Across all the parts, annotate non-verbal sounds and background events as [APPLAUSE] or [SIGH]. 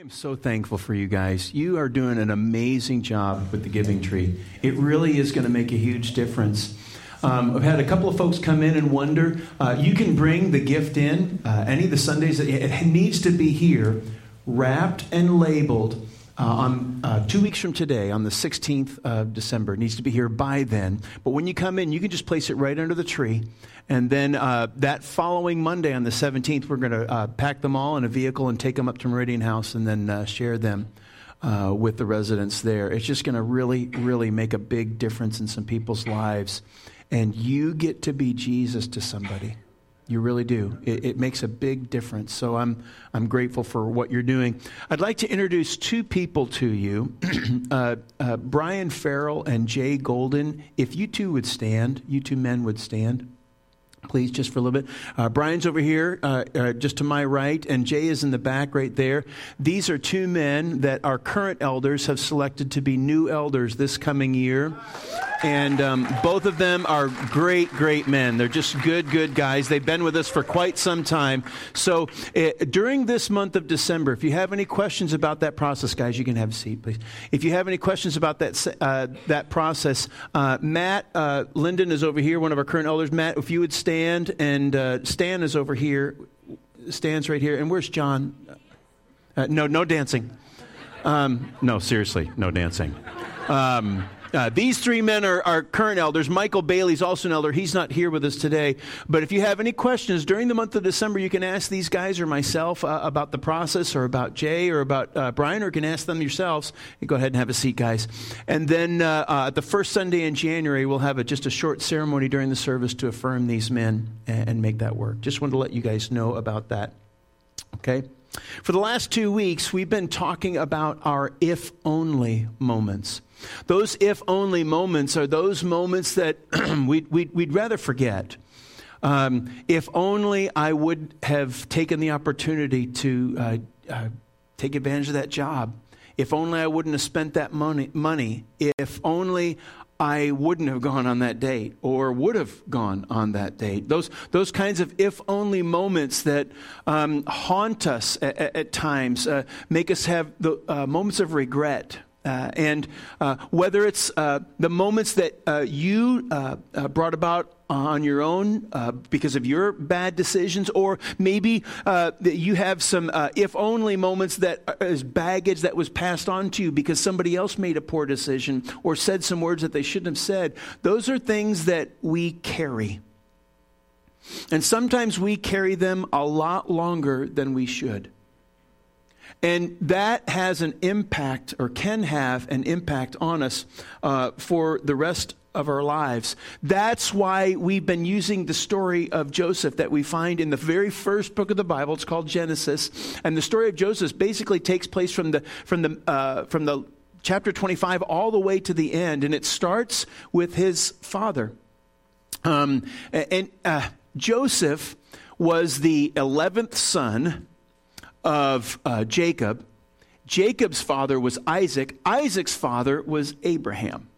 I am so thankful for you guys. You are doing an amazing job with the Giving Tree. It really is going to make a huge difference. Um, I've had a couple of folks come in and wonder. Uh, you can bring the gift in uh, any of the Sundays. It needs to be here, wrapped and labeled. Uh, on uh, two weeks from today, on the 16th of December, it needs to be here by then. But when you come in, you can just place it right under the tree. And then uh, that following Monday, on the 17th, we're going to uh, pack them all in a vehicle and take them up to Meridian House and then uh, share them uh, with the residents there. It's just going to really, really make a big difference in some people's lives. And you get to be Jesus to somebody. You really do. It, it, makes a big difference. So I'm, I'm grateful for what you're doing. I'd like to introduce two people to you [CLEARS THROAT] uh, uh, Brian Farrell and Jay Golden. If you two would stand, you two men would stand please, just for a little bit. Uh, Brian's over here, uh, uh, just to my right, and Jay is in the back right there. These are two men that our current elders have selected to be new elders this coming year. And um, both of them are great, great men. They're just good, good guys. They've been with us for quite some time. So uh, during this month of December, if you have any questions about that process, guys, you can have a seat, please. If you have any questions about that, uh, that process, uh, Matt uh, Linden is over here, one of our current elders. Matt, if you would and uh, Stan is over here, stands right here. And where's John? Uh, no, no dancing. Um, no, seriously, no dancing. Um, uh, these three men are, are current elders. Michael Bailey's also an elder. He's not here with us today. But if you have any questions during the month of December, you can ask these guys or myself uh, about the process or about Jay or about uh, Brian, or can ask them yourselves. You go ahead and have a seat, guys. And then uh, uh, the first Sunday in January, we'll have a, just a short ceremony during the service to affirm these men and, and make that work. Just wanted to let you guys know about that. Okay? For the last two weeks, we've been talking about our if only moments. Those if only moments are those moments that [CLEARS THROAT] we'd, we'd, we'd, rather forget. Um, if only I would have taken the opportunity to uh, uh, take advantage of that job. If only I wouldn't have spent that money, money. If only I wouldn't have gone on that date or would have gone on that date. Those, those kinds of if only moments that um, haunt us at, at times, uh, make us have the uh, moments of regret uh, and uh, whether it's uh, the moments that uh, you uh, uh, brought about on your own because of your bad decisions, or maybe that you have some if only moments that is baggage that was passed on to you because somebody else made a poor decision or said some words that they shouldn't have said, those are things that we carry. And sometimes we carry them a lot longer than we should. And that has an impact, or can have an impact on us uh, for the rest of our lives. That's why we've been using the story of Joseph that we find in the very first book of the Bible. It's called Genesis, and the story of Joseph basically takes place from the from the uh, from the chapter 25 all the way to the end, and it starts with his father. Um, and uh, Joseph was the eleventh son of uh, Jacob. Jacob's father was Isaac. Isaac's father was Abraham.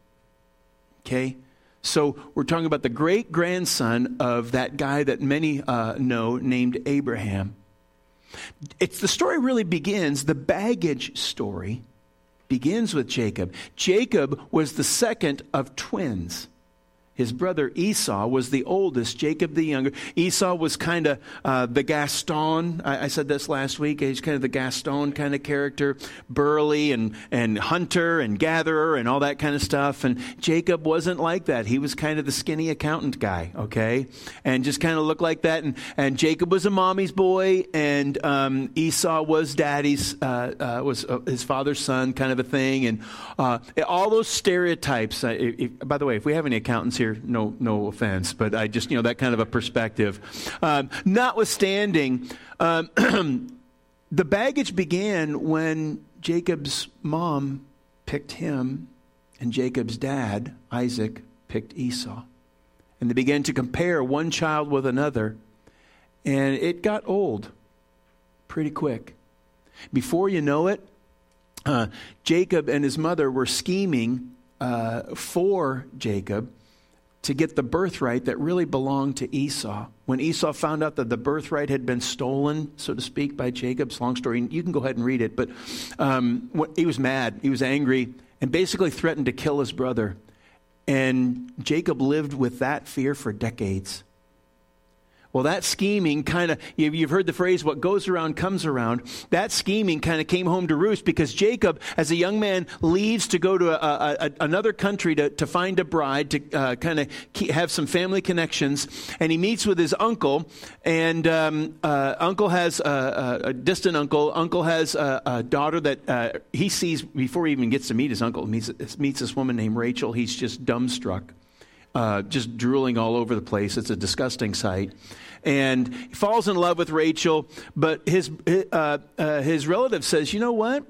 Okay? So we're talking about the great grandson of that guy that many uh, know named Abraham. It's the story really begins, the baggage story begins with Jacob. Jacob was the second of twins. His brother Esau was the oldest, Jacob the younger. Esau was kind of uh, the Gaston. I, I, said this last week. He's kind of the Gaston kind of character, burly and, and hunter and gatherer and all that kind of stuff. And Jacob wasn't like that. He was kind of the skinny accountant guy, okay? And just kind of looked like that. And, and Jacob was a mommy's boy, and um, Esau was daddy's, uh, uh, was uh, his father's son, kind of a thing. And uh, all those stereotypes. Uh, if, by the way, if we have any accountants here, no, no offense, but I just, you know, that kind of a perspective. Um, notwithstanding, um, [CLEARS THROAT] the baggage began when Jacob's mom picked him and Jacob's dad, Isaac, picked Esau. And they began to compare one child with another, and it got old pretty quick. Before you know it, uh, Jacob and his mother were scheming uh, for Jacob to get the birthright that really belonged to Esau. When Esau found out that the birthright had been stolen, so to speak, by Jacob's long story, you can go ahead and read it, but um, he was mad, he was angry, and basically threatened to kill his brother. And Jacob lived with that fear for decades. Well, that scheming kind of, you've heard the phrase, what goes around comes around. That scheming kind of came home to roost because Jacob, as a young man, leaves to go to a, a, another country to, to find a bride, to uh, kind of have some family connections. And he meets with his uncle, and um, uh, uncle has a, a, distant uncle. Uncle has a, daughter that uh, he sees before he even gets to meet his uncle. Meets, meets this woman named Rachel. He's just dumbstruck. Uh, just drooling all over the place. It's a disgusting sight and he falls in love with Rachel. But his uh, uh, his relative says, "You know what?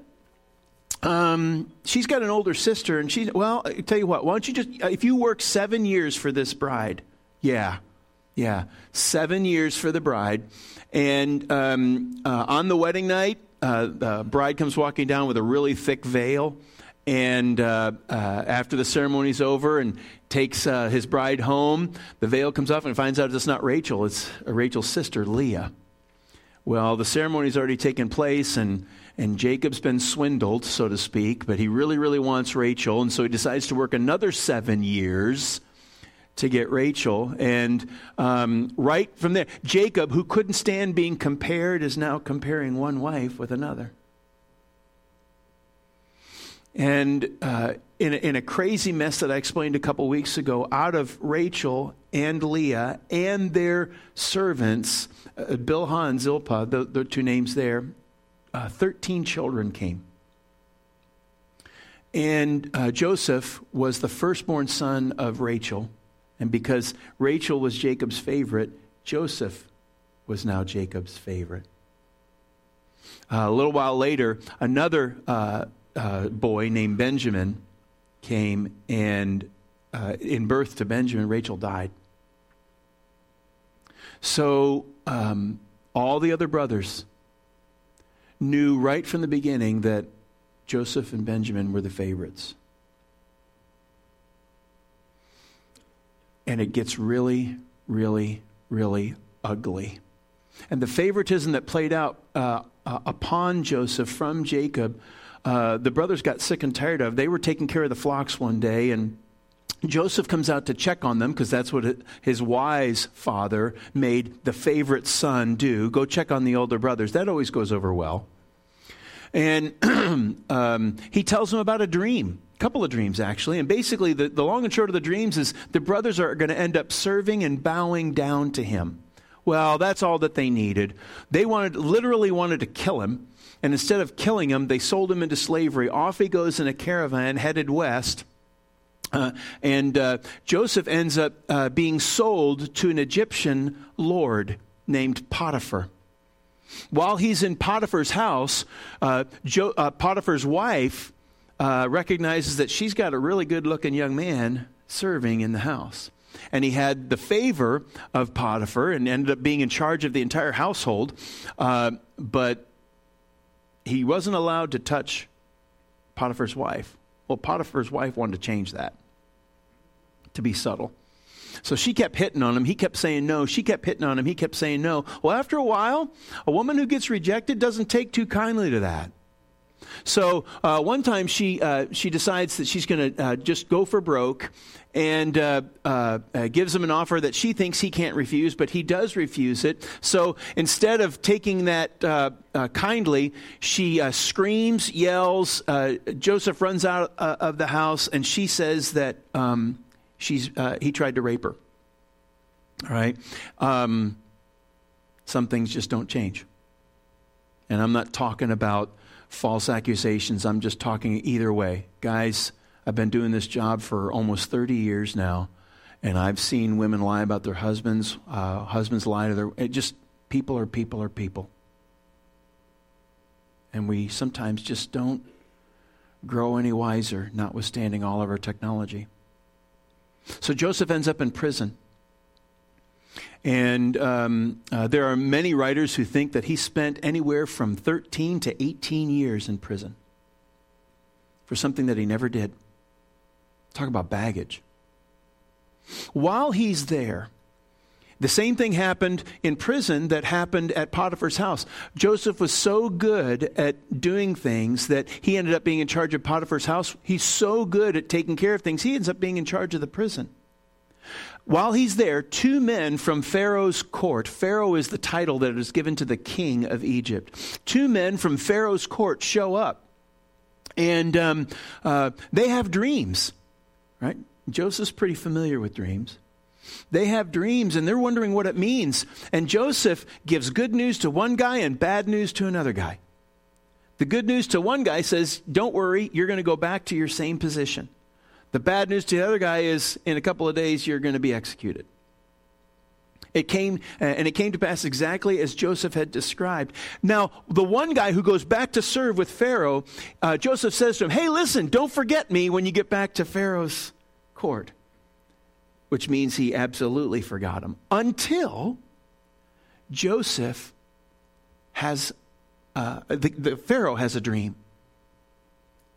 Um, she's got an older sister, and she well, I tell you what. Why don't you just if you work seven years for this bride? Yeah, yeah, seven years for the bride, and um, uh, on the wedding night." Uh, the bride comes walking down with a really thick veil, and uh, uh, after the ceremony's over and takes uh, his bride home, the veil comes off and finds out it's not Rachel, it's Rachel's sister, Leah. Well, the ceremony's already taken place, and, and Jacob's been swindled, so to speak, but he really, really wants Rachel, and so he decides to work another seven years to get Rachel. And um, right from there, Jacob, who couldn't stand being compared, is now comparing one wife with another. And uh, in, a, in a crazy mess that I explained a couple weeks ago, out of Rachel and Leah and their servants, uh, Bilhah and Zilpah, the, the two names there, uh, 13 children came. And uh, Joseph was the firstborn son of Rachel. And because Rachel was Jacob's favorite, Joseph was now Jacob's favorite. Uh, a little while later, another uh, boy named Benjamin came, and uh, in birth to Benjamin, Rachel died. So um, all the other brothers knew right from the beginning that Joseph and Benjamin were the favorites. And it gets really, really, really ugly. And the favoritism that played out uh, uh, upon Joseph from Jacob uh, the brothers got sick and tired of. They were taking care of the flocks one day, and Joseph comes out to check on them because that's what his wise father made the favorite son do go check on the older brothers. That always goes over well. And [CLEARS THROAT] um, he tells them about a dream, a couple of dreams actually. And basically, the, the long and short of the dreams is the brothers are going to end up serving and bowing down to him. Well, that's all that they needed. They wanted, literally wanted to kill him. And instead of killing him, they sold him into slavery. Off he goes in a caravan headed west. Uh, and uh, Joseph ends up uh, being sold to an Egyptian lord named Potiphar. While he's in Potiphar's house, uh, jo- uh, Potiphar's wife uh, recognizes that she's got a really good looking young man serving in the house. And he had the favor of Potiphar and ended up being in charge of the entire household. but he wasn't allowed to touch Potiphar's wife. Well, Potiphar's wife wanted to change that to be subtle. So she kept hitting on him. He kept saying no. She kept hitting on him. He kept saying no. Well, after a while, a woman who gets rejected doesn't take too kindly to that. So uh, one time she uh, she decides that she's going to uh, just go for broke, and uh, uh, uh, gives him an offer that she thinks he can't refuse, but he does refuse it. So instead of taking that kindly, she screams, yells. Joseph runs out of the house, and she says that um, she's he tried to rape her. All right. Um, some things just don't change. And I'm not talking about false accusations. I'm just talking either way. Guys, I've been doing this job for almost 30 years now, and I've seen women lie about their husbands, uh, husbands lie to their. It just people are people are people, and we sometimes just don't grow any wiser, notwithstanding all of our technology. So Joseph ends up in prison. And um, uh, there are many writers who think that he spent anywhere from 13 to 18 years in prison for something that he never did. Talk about baggage. While he's there, the same thing happened in prison that happened at Potiphar's house. Joseph was so good at doing things that he ended up being in charge of Potiphar's house. He's so good at taking care of things, he ends up being in charge of the prison. While he's there, two men from Pharaoh's court, Pharaoh is the title that is given to the king of Egypt, two men from Pharaoh's court show up. And um, uh, they have dreams, right? Joseph's pretty familiar with dreams. They have dreams and they're wondering what it means. And Joseph gives good news to one guy and bad news to another guy. The good news to one guy says, Don't worry, you're going to go back to your same position. The bad news to the other guy is in a couple of days you're going to be executed. It came, uh, and it came to pass exactly as Joseph had described. Now, the one guy who goes back to serve with Pharaoh, uh, Joseph says to him, Hey, listen, don't forget me when you get back to Pharaoh's court. Which means he absolutely forgot him until Joseph has, uh, the, the Pharaoh has a dream.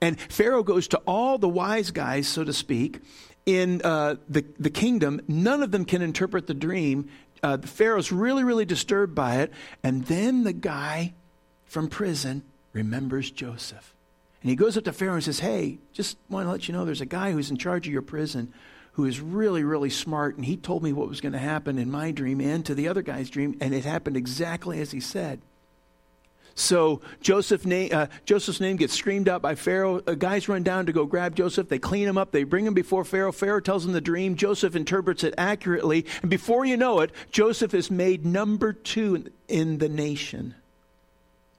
And Pharaoh goes to all the wise guys, so to speak, in uh, the, the kingdom. None of them can interpret the dream. Uh, Pharaoh's really, really disturbed by it. And then the guy from prison remembers Joseph. And he goes up to Pharaoh and says, Hey, just want to let you know there's a guy who's in charge of your prison who is really, really smart. And he told me what was going to happen in my dream and to the other guy's dream. And it happened exactly as he said. So Joseph uh, Joseph's name gets screamed out by Pharaoh. Uh, guys run down to go grab Joseph. They clean him up. They bring him before Pharaoh. Pharaoh tells him the dream. Joseph interprets it accurately. And before you know it, Joseph is made number two in the nation.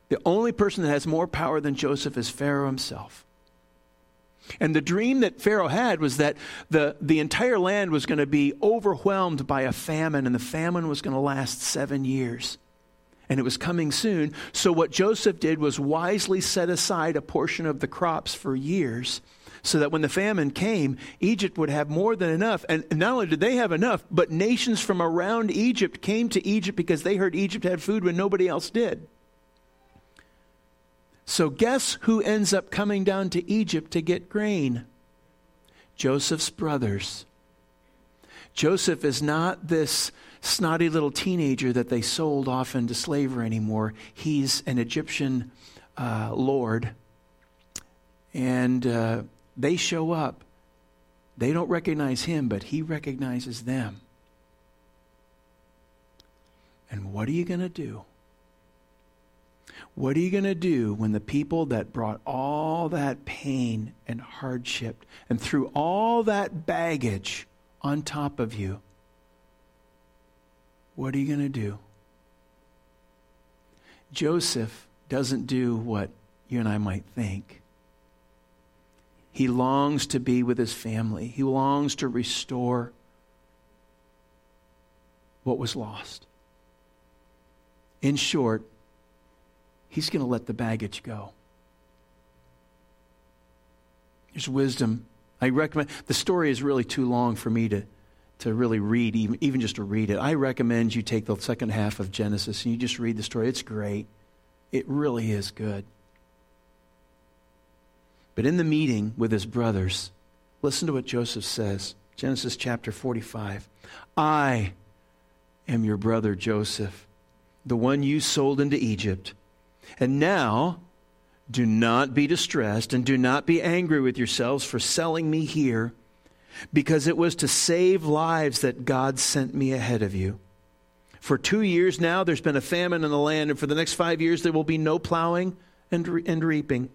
The only person that has more power than Joseph is Pharaoh himself. And the dream that Pharaoh had was that the, the entire land was going to be overwhelmed by a famine, and the famine was going to last seven years and it was coming soon. So, what Joseph did was wisely set aside a portion of the crops for years so that when the famine came, Egypt would have more than enough. And not only did they have enough, but nations from around Egypt came to Egypt because they heard Egypt had food when nobody else did. So, guess who ends up coming down to Egypt to get grain? Joseph's brothers. Joseph is not this snotty little teenager that they sold off into slavery anymore. He's an Egyptian uh, lord. And uh, they show up. They don't recognize him, but he recognizes them. And what are you going to do? What are you going to do when the people that brought all that pain and hardship and threw all that baggage on top of you what are you going to do? Joseph doesn't do what you and I might think. He longs to be with his family, he longs to restore what was lost. In short, he's going to let the baggage go. There's wisdom. I recommend, the story is really too long for me to to really read, even, even just to read it. I recommend you take the second half of Genesis and you just read the story. It's great. It really is good. But in the meeting with his brothers, listen to what Joseph says Genesis chapter 45. I am your brother Joseph, the one you sold into Egypt. And now, do not be distressed and do not be angry with yourselves for selling me here because it was to save lives that God sent me ahead of you. For two years now, there's been a famine in the land, and for the next five years, there will be no plowing and, re- and reaping.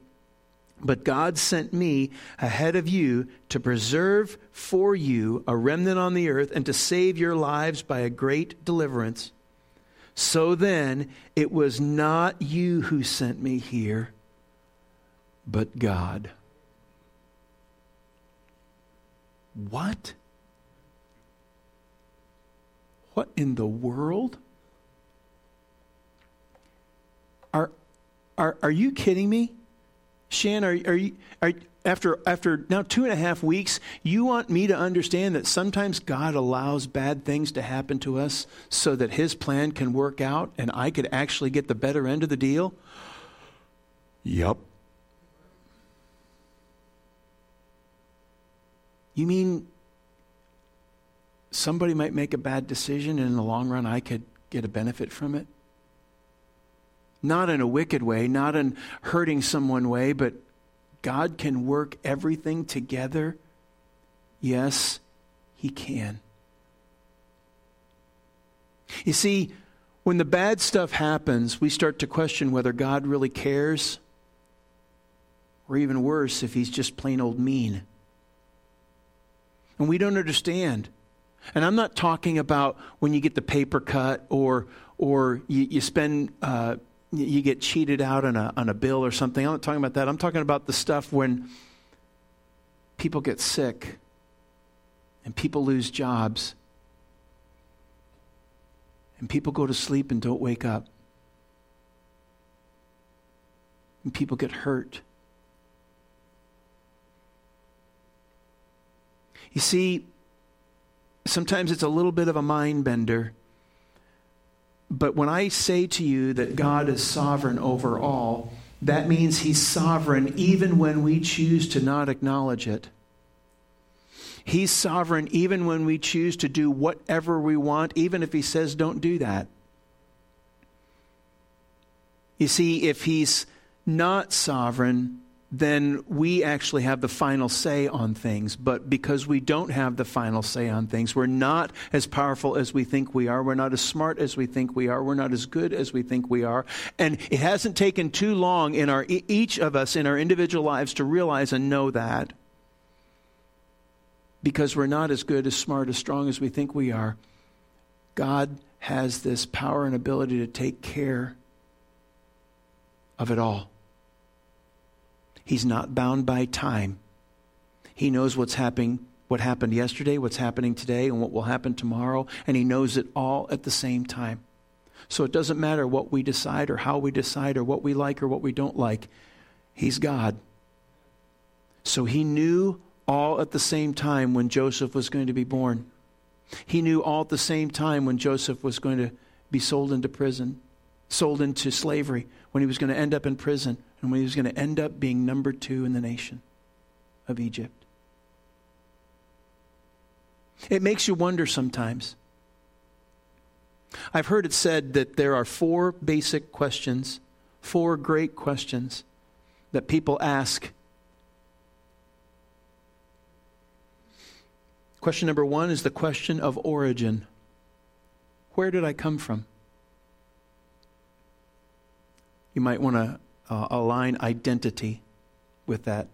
But God sent me ahead of you to preserve for you a remnant on the earth and to save your lives by a great deliverance. So then, it was not you who sent me here, but God. What? What in the world? Are, are, are you kidding me? Shan, are, are you, are, after, after now two and a half weeks, you want me to understand that sometimes God allows bad things to happen to us so that His plan can work out and I could actually get the better end of the deal? Yup. You mean somebody might make a bad decision and in the long run I could get a benefit from it? Not in a wicked way, not in hurting someone way, but God can work everything together. Yes, He can. You see, when the bad stuff happens, we start to question whether God really cares, or even worse, if He's just plain old mean. And we don't understand. And I'm not talking about when you get the paper cut or, or you, you spend. Uh, you get cheated out on a, on a bill or something. I'm not talking about that. I'm talking about the stuff when people get sick and people lose jobs and people go to sleep and don't wake up and people get hurt. You see, sometimes it's a little bit of a mind bender but when I say to you that God is sovereign over all, that means He's sovereign even when we choose to not acknowledge it. He's sovereign even when we choose to do whatever we want, even if He says don't do that. You see, if He's not sovereign, then we actually have the final say on things. But because we don't have the final say on things, we're not as powerful as we think we are. We're not as smart as we think we are. We're not as good as we think we are. And it hasn't taken too long in our each of us in our individual lives to realize and know that. Because we're not as good, as smart, as strong as we think we are. God has this power and ability to take care of it all. He's not bound by time. He knows what's happening, what happened yesterday, what's happening today, and what will happen tomorrow, and he knows it all at the same time. So it doesn't matter what we decide or how we decide or what we like or what we don't like. He's God. So he knew all at the same time when Joseph was going to be born. He knew all at the same time when Joseph was going to be sold into prison, sold into slavery, when he was going to end up in prison, and when he was going to end up being number two in the nation of Egypt. It makes you wonder sometimes. I've heard it said that there are four basic questions, four great questions that people ask. Question number one is the question of origin Where did I come from? You might want to uh, align identity with that.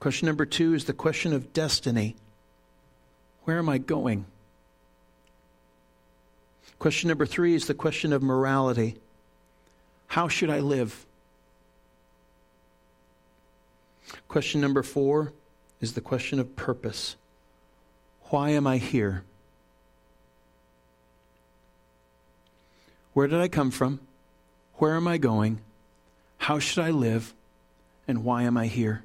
Question number two is the question of destiny. Where am I going? Question number three is the question of morality. How should I live? Question number four is the question of purpose. Why am I here? Where did I come from? Where am I going? How should I live? And why am I here?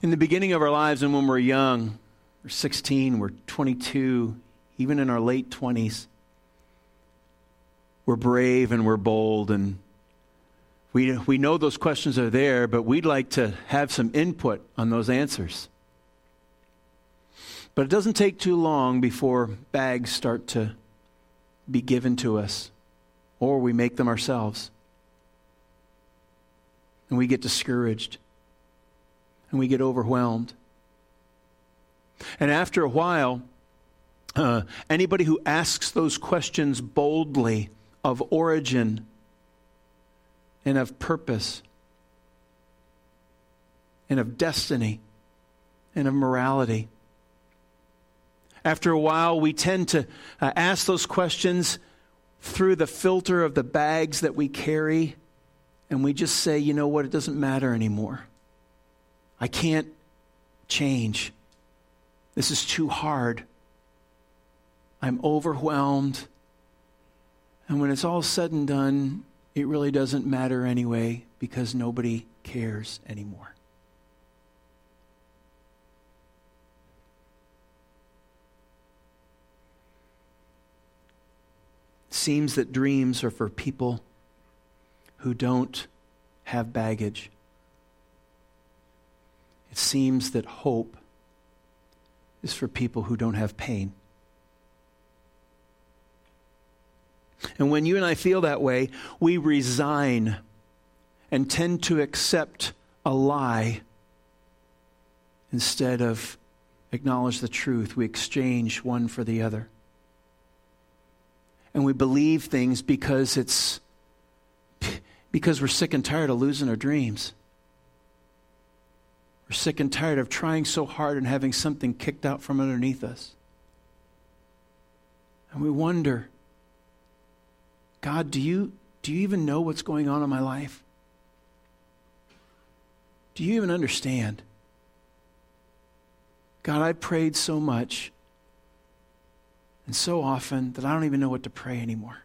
In the beginning of our lives, and when we're young, we're 16, we're 22, even in our late 20s, we're brave and we're bold, and we, we know those questions are there, but we'd like to have some input on those answers. But it doesn't take too long before bags start to be given to us or we make them ourselves. And we get discouraged and we get overwhelmed. And after a while, uh, anybody who asks those questions boldly of origin and of purpose and of destiny and of morality. After a while, we tend to uh, ask those questions through the filter of the bags that we carry, and we just say, you know what, it doesn't matter anymore. I can't change. This is too hard. I'm overwhelmed. And when it's all said and done, it really doesn't matter anyway because nobody cares anymore. Seems that dreams are for people who don't have baggage. It seems that hope is for people who don't have pain. And when you and I feel that way, we resign and tend to accept a lie instead of acknowledge the truth. We exchange one for the other. And we believe things because it's because we're sick and tired of losing our dreams. We're sick and tired of trying so hard and having something kicked out from underneath us. And we wonder, God, do you, do you even know what's going on in my life? Do you even understand? God, I prayed so much and so often that I don't even know what to pray anymore.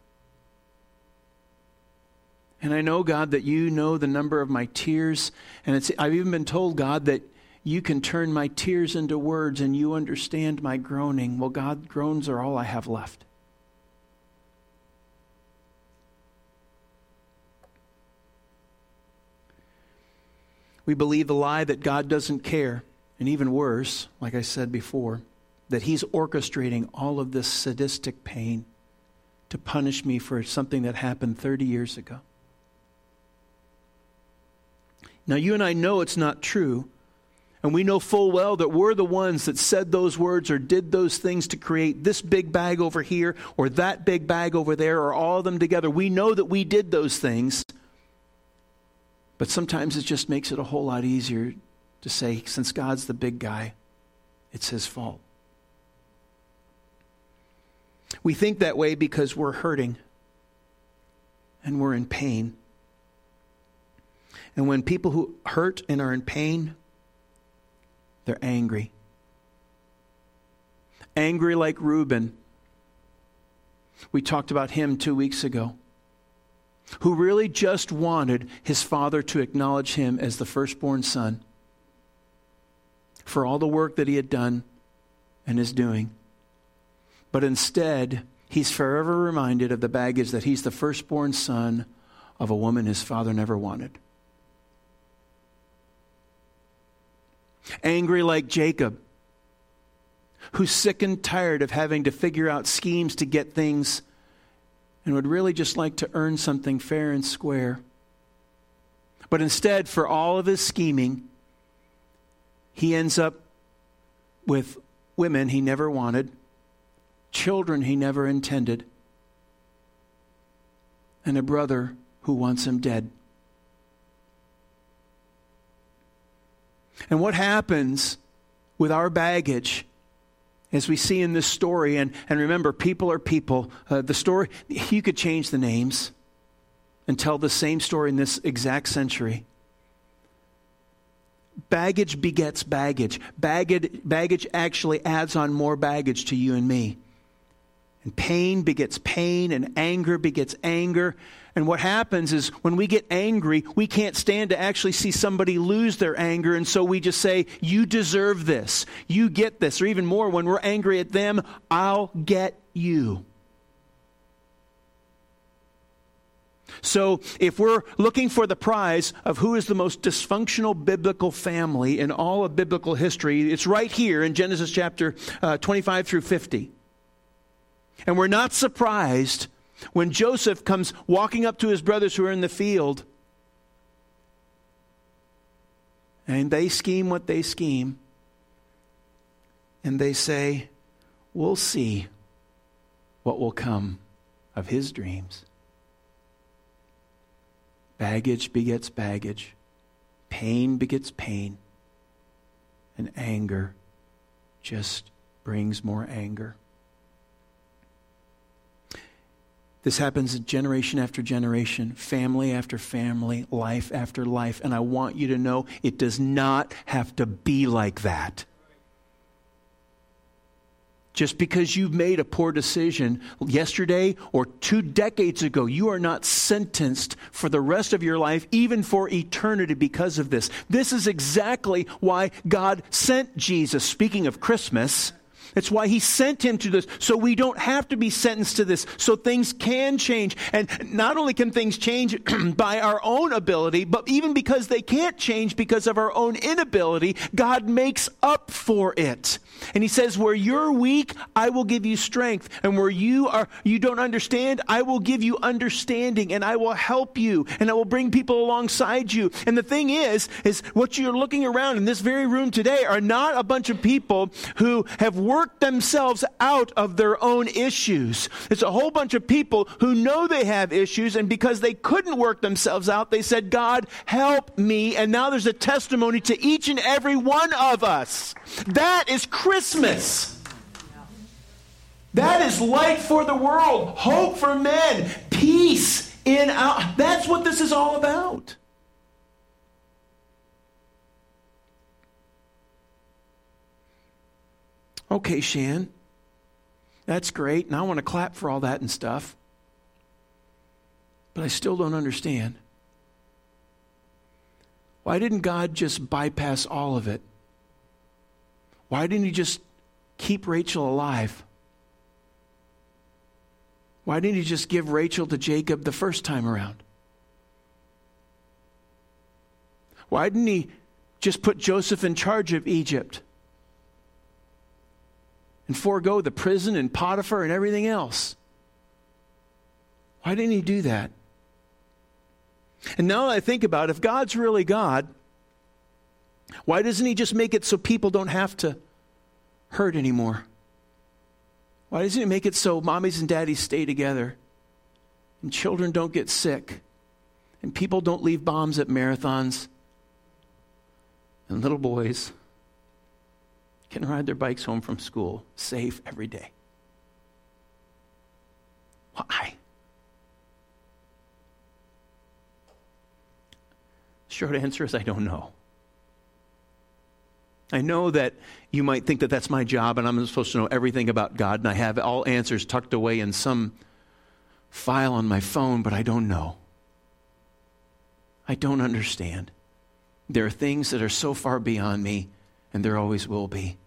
And I know, God, that you know the number of my tears. And I've even been told, God, that you can turn my tears into words and you understand my groaning. Well, God, groans are all I have left. We believe the lie that God doesn't care. And even worse, like I said before, that He's orchestrating all of this sadistic pain to punish me for something that happened 30 years ago. Now, you and I know it's not true. And we know full well that we're the ones that said those words or did those things to create this big bag over here or that big bag over there or all of them together. We know that we did those things. But sometimes it just makes it a whole lot easier to say, since God's the big guy, it's his fault. We think that way because we're hurting and we're in pain. And when people who hurt and are in pain, they're angry. Angry like Reuben. We talked about him two weeks ago who really just wanted his father to acknowledge him as the firstborn son for all the work that he had done and is doing. But instead, he's forever reminded of the baggage that he's the firstborn son of a woman his father never wanted. Angry like Jacob, who's sick and tired of having to figure out schemes to get things and would really just like to earn something fair and square. But instead, for all of his scheming, he ends up with women he never wanted, children he never intended, and a brother who wants him dead. And what happens with our baggage as we see in this story. And, and remember, people are people. Uh, the story, you could change the names and tell the same story in this exact century. Baggage begets baggage. Baggage, baggage actually adds on more baggage to you and me. And pain begets pain, and anger begets anger. And what happens is when we get angry, we can't stand to actually see somebody lose their anger. And so we just say, You deserve this. You get this. Or even more, when we're angry at them, I'll get you. So, if we're looking for the prize of who is the most dysfunctional biblical family in all of biblical history, it's right here in Genesis chapter uh, 25 through 50. And we're not surprised when Joseph comes walking up to his brothers who are in the field. And they scheme what they scheme. And they say, We'll see what will come of his dreams. Baggage begets baggage, pain begets pain, and anger just brings more anger. This happens generation after generation, family after family, life after life. And I want you to know it does not have to be like that. Just because you've made a poor decision yesterday or two decades ago, you are not sentenced for the rest of your life, even for eternity, because of this. This is exactly why God sent Jesus. Speaking of Christmas, That's why he sent him to this, so we don't have to be sentenced to this, so things can change. And not only can things change [CLEARS THROAT] by our own ability, but even because they can't change because of our own inability, God makes up for it. And he says, Where you're weak, I will give you strength. And where you are you don't understand, I will give you understanding and I will help you and I will bring people alongside you. And the thing is, is what you're looking around in this very room today are not a bunch of people who have worked themselves out of their own issues. It's a whole bunch of people who know they have issues and because they couldn't work themselves out, they said, God, help me. And now there's a testimony to each and every one of us. That is Christmas. That is light for the world, hope for men, peace in our. That's what this is all about. Okay, Shan, that's great, and I want to clap for all that and stuff. But I still don't understand. Why didn't God just bypass all of it? Why didn't He just keep Rachel alive? Why didn't He just give Rachel to Jacob the first time around? Why didn't He just put Joseph in charge of Egypt and forego the prison and Potiphar and everything else? Why didn't He do that? And now that I think about it, if God's really God, why doesn't He just make it so people don't have to hurt anymore? Why doesn't He make it so mommies and daddies stay together and children don't get sick and people don't leave bombs at marathons and little boys can ride their bikes home from school safe every day? Why? Short answer is I don't know. I know that you might think that that's my job and I'm supposed to know everything about God and I have all answers tucked away in some file on my phone, but I don't know. I don't understand. There are things that are so far beyond me, and there always will be.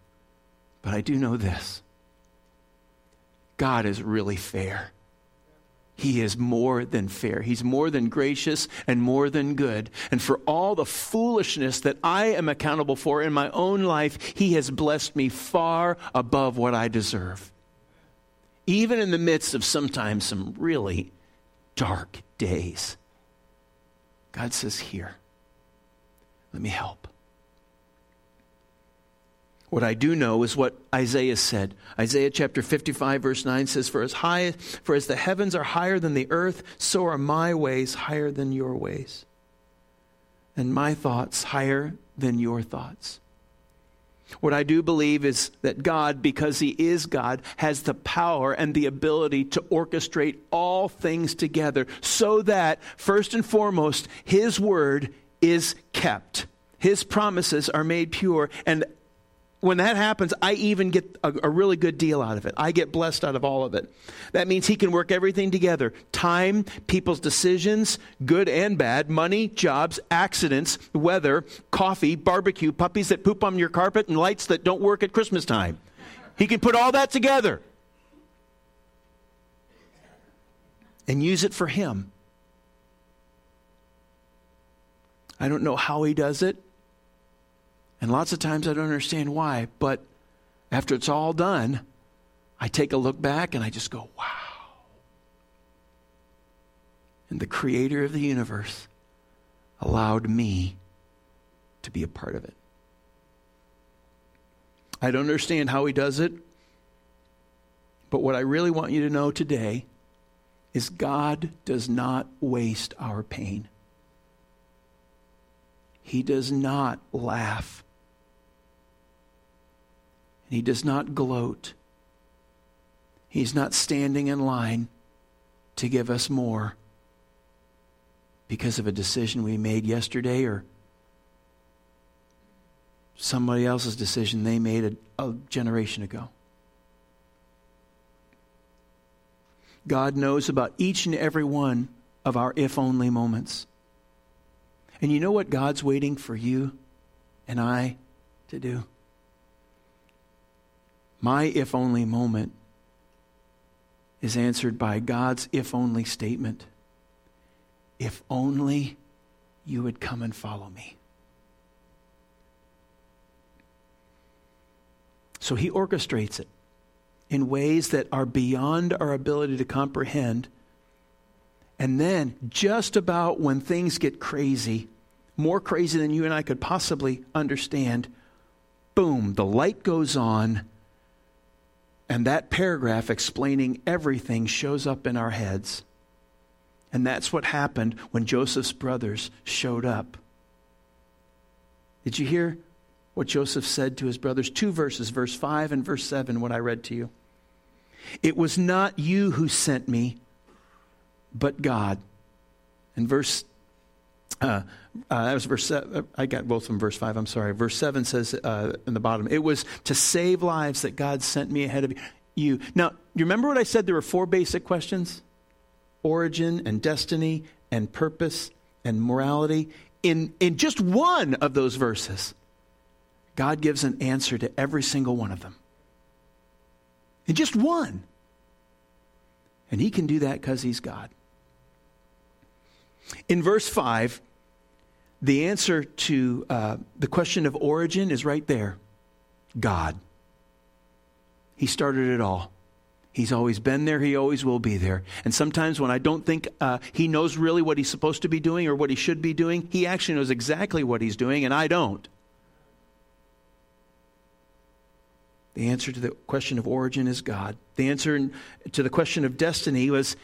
But I do know this God is really fair. He is more than fair. He's more than gracious and more than good. And for all the foolishness that I am accountable for in my own life, He has blessed me far above what I deserve. Even in the midst of sometimes some really dark days, God says, Here, let me help. What I do know is what Isaiah said. Isaiah chapter 55 verse 9 says for as high for as the heavens are higher than the earth so are my ways higher than your ways and my thoughts higher than your thoughts. What I do believe is that God, because He is God, has the power and the ability to orchestrate all things together so that, first and foremost, His word is kept. His promises are made pure, and when that happens, I even get a, a, really good deal out of it. I get blessed out of all of it. That means He can work everything together time, people's decisions, good and bad, money, jobs, accidents, weather, coffee, barbecue, puppies that poop on your carpet, and lights that don't work at Christmas time. He can put all that together and use it for Him. I don't know how He does it. And lots of times I don't understand why, but after it's all done, I take a look back and I just go, wow. And the creator of the universe allowed me to be a part of it. I don't understand how he does it, but what I really want you to know today is God does not waste our pain. He does not laugh and he does not gloat. He's not standing in line to give us more because of a decision we made yesterday or somebody else's decision they made a, a generation ago. God knows about each and every one of our if only moments. And you know what God's waiting for you and I to do? My if only moment is answered by God's if only statement. If only you would come and follow me. So he orchestrates it in ways that are beyond our ability to comprehend. And then, just about when things get crazy, more crazy than you and I could possibly understand, boom, the light goes on, and that paragraph explaining everything shows up in our heads. And that's what happened when Joseph's brothers showed up. Did you hear what Joseph said to his brothers? Two verses, verse 5 and verse 7, what I read to you. It was not you who sent me, but God. And verse uh, uh, that was verse. Seven. I got both from verse five. I'm sorry. Verse seven says uh, in the bottom, "It was to save lives that God sent me ahead of you." Now, you remember what I said? There were four basic questions: origin and destiny and purpose and morality. In in just one of those verses, God gives an answer to every single one of them. In just one, and He can do that because He's God. In verse 5, the answer to uh, the question of origin is right there God. He started it all. He's always been there. He always will be there. And sometimes when I don't think uh, he knows really what he's supposed to be doing or what he should be doing, he actually knows exactly what he's doing, and I don't. The answer to the question of origin is God. The answer to the question of destiny was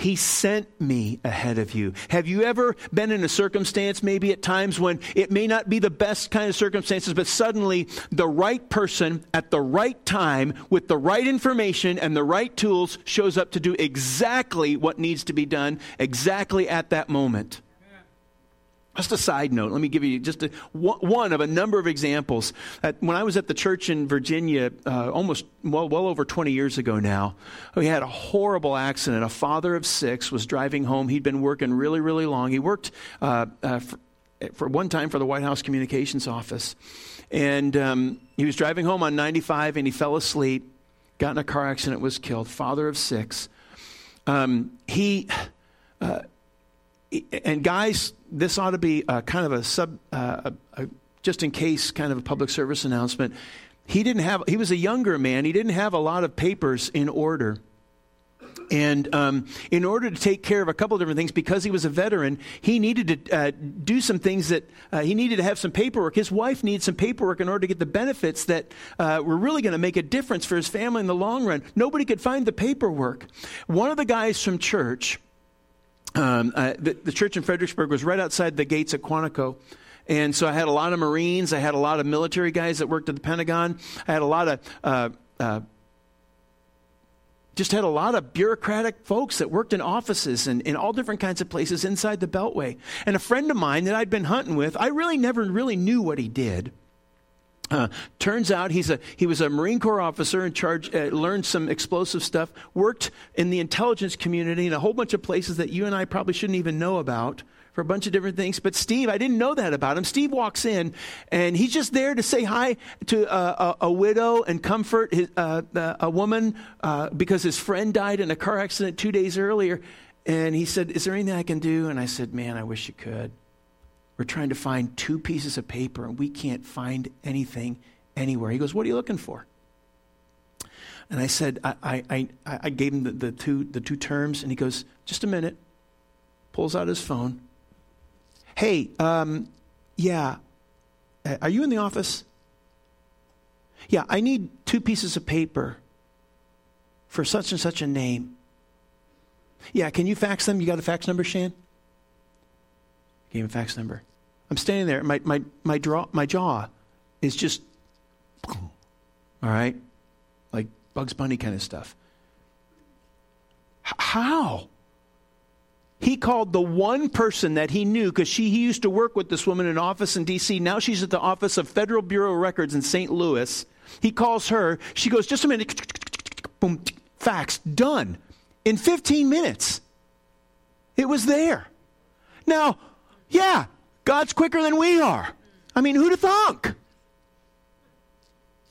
he sent me ahead of you. Have you ever been in a circumstance, maybe at times when it may not be the best kind of circumstances, but suddenly the right person at the right time with the right information and the right tools shows up to do exactly what needs to be done exactly at that moment? Just a side note, let me give you just a, one of a number of examples. when I was at the church in Virginia, uh, almost well, well over 20 years ago now, we had a horrible accident. A father of six was driving home. He'd been working really, really long. He worked uh, uh, for, for, one time for the White House Communications Office. And um, he was driving home on 95 and he fell asleep, got in a car accident, was killed. Father of six. Um, he uh, and guys, this ought to be a kind of a sub, uh, a, a, just in case kind of a public service announcement. He didn't have. He was a younger man. He didn't have a lot of papers in order. And um, in order to take care of a couple of different things, because he was a veteran, he needed to uh, do some things that uh, he needed to have some paperwork. His wife needed some paperwork in order to get the benefits that uh, were really going to make a difference for his family in the long run. Nobody could find the paperwork. One of the guys from church um, uh, the, the, church in Fredericksburg was right outside the gates at Quantico. And so I had a lot of Marines. I had a lot of military guys that worked at the Pentagon. I had a lot of, uh, uh, just had a lot of bureaucratic folks that worked in offices and in all different kinds of places inside the Beltway. And a friend of mine that I'd been hunting with, I really never really knew what he did. Uh, turns out he's a, he was a Marine Corps officer in charge, uh, learned some explosive stuff, worked in the intelligence community in a whole bunch of places that you and I probably shouldn't even know about for a bunch of different things. But Steve, I didn't know that about him. Steve walks in and he's just there to say hi to uh, a, a, widow and comfort his, uh, a woman uh, because his friend died in a car accident two days earlier. And he said, Is there anything I can do? And I said, Man, I wish you could. We're trying to find two pieces of paper and we can't find anything anywhere. He goes, What are you looking for? And I said, I, I, I, gave him the, the, two, the two terms, and he goes, Just a minute. Pulls out his phone. Hey, um, yeah, uh, are you in the office? Yeah, I need two pieces of paper for such and such a name. Yeah, can you fax them? You got a fax number, Shan? Gave him fax number. I'm standing there, my, my, my, draw, my jaw is just, all right, like Bugs Bunny kind of stuff. H- how? He called the one person that he knew because she he used to work with this woman in office in D.C. Now she's at the office of Federal Bureau of Records in St. Louis. He calls her. She goes, "Just a minute." Boom, fax done in 15 minutes. It was there. Now, yeah, God's quicker than we are. I mean, who'd have thunk?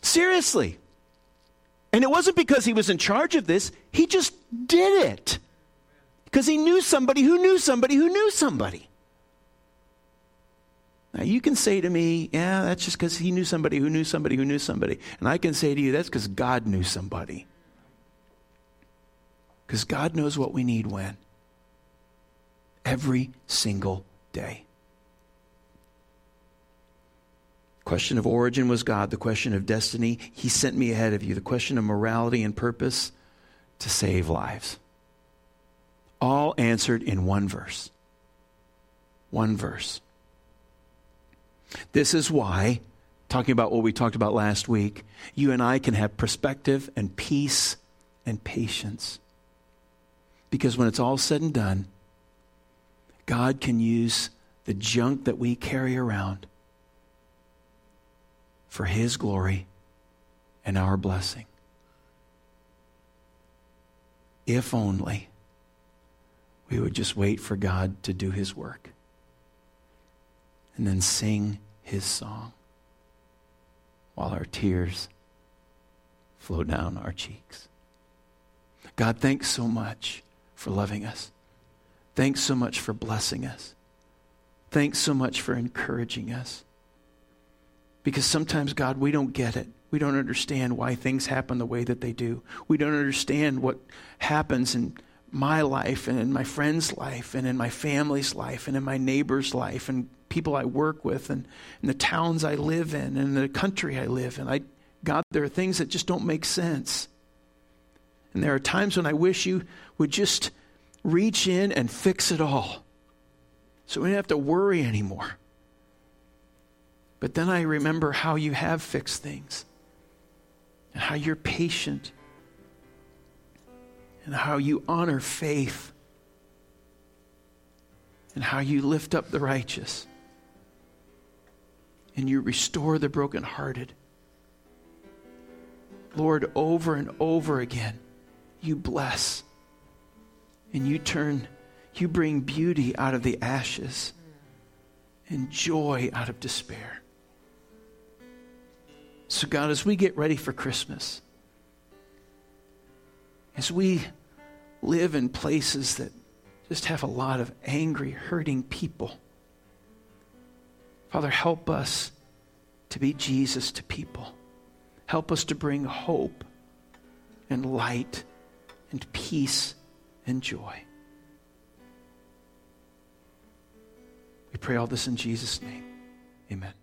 Seriously. And it wasn't because he was in charge of this, he just did it. Because he knew somebody who knew somebody who knew somebody. Now, you can say to me, yeah, that's just because he knew somebody who knew somebody who knew somebody. And I can say to you, that's because God knew somebody. Because God knows what we need when. Every single day. Question of origin was God. The question of destiny, He sent me ahead of you. The question of morality and purpose, to save lives. All answered in one verse. One verse. This is why, talking about what we talked about last week, you and I can have perspective and peace and patience. Because when it's all said and done, God can use the junk that we carry around for His glory and our blessing. If only we would just wait for God to do His work and then sing His song while our tears flow down our cheeks. God, thanks so much for loving us. Thanks so much for blessing us. Thanks so much for encouraging us. Because sometimes, God, we don't get it. We don't understand why things happen the way that they do. We don't understand what happens in my life and in my friend's life and in my family's life and in my neighbor's life and people I work with and in the towns I live in and the country I live in. I, God, there are things that just don't make sense. And there are times when I wish you would just reach in and fix it all so we don't have to worry anymore. But then I remember how you have fixed things and how you're patient and how you honor faith and how you lift up the righteous and you restore the brokenhearted. Lord, over and over again, you bless and you turn, you bring beauty out of the ashes and joy out of despair. So, God, as we get ready for Christmas, as we live in places that just have a lot of angry, hurting people, Father, help us to be Jesus to people. Help us to bring hope and light and peace and joy. We pray all this in Jesus' name. Amen.